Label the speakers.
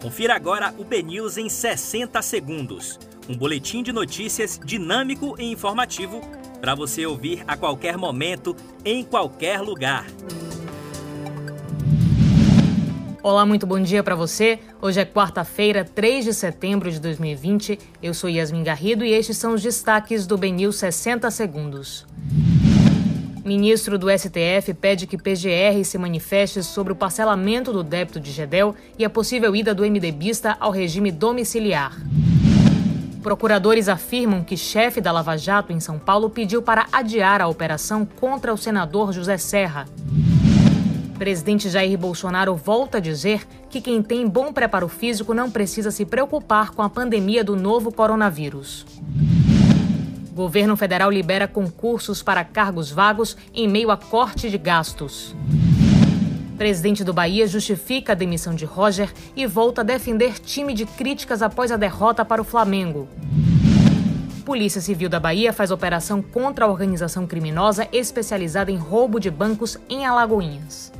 Speaker 1: Confira agora o BNews em 60 segundos. Um boletim de notícias dinâmico e informativo para você ouvir a qualquer momento, em qualquer lugar.
Speaker 2: Olá, muito bom dia para você. Hoje é quarta-feira, 3 de setembro de 2020. Eu sou Yasmin Garrido e estes são os destaques do BNews 60 segundos. Ministro do STF pede que PGR se manifeste sobre o parcelamento do débito de Gedel e a possível ida do MDBista ao regime domiciliar. Procuradores afirmam que chefe da Lava Jato em São Paulo pediu para adiar a operação contra o senador José Serra. Presidente Jair Bolsonaro volta a dizer que quem tem bom preparo físico não precisa se preocupar com a pandemia do novo coronavírus. Governo federal libera concursos para cargos vagos em meio a corte de gastos. Presidente do Bahia justifica a demissão de Roger e volta a defender time de críticas após a derrota para o Flamengo. Polícia Civil da Bahia faz operação contra a organização criminosa especializada em roubo de bancos em Alagoinhas.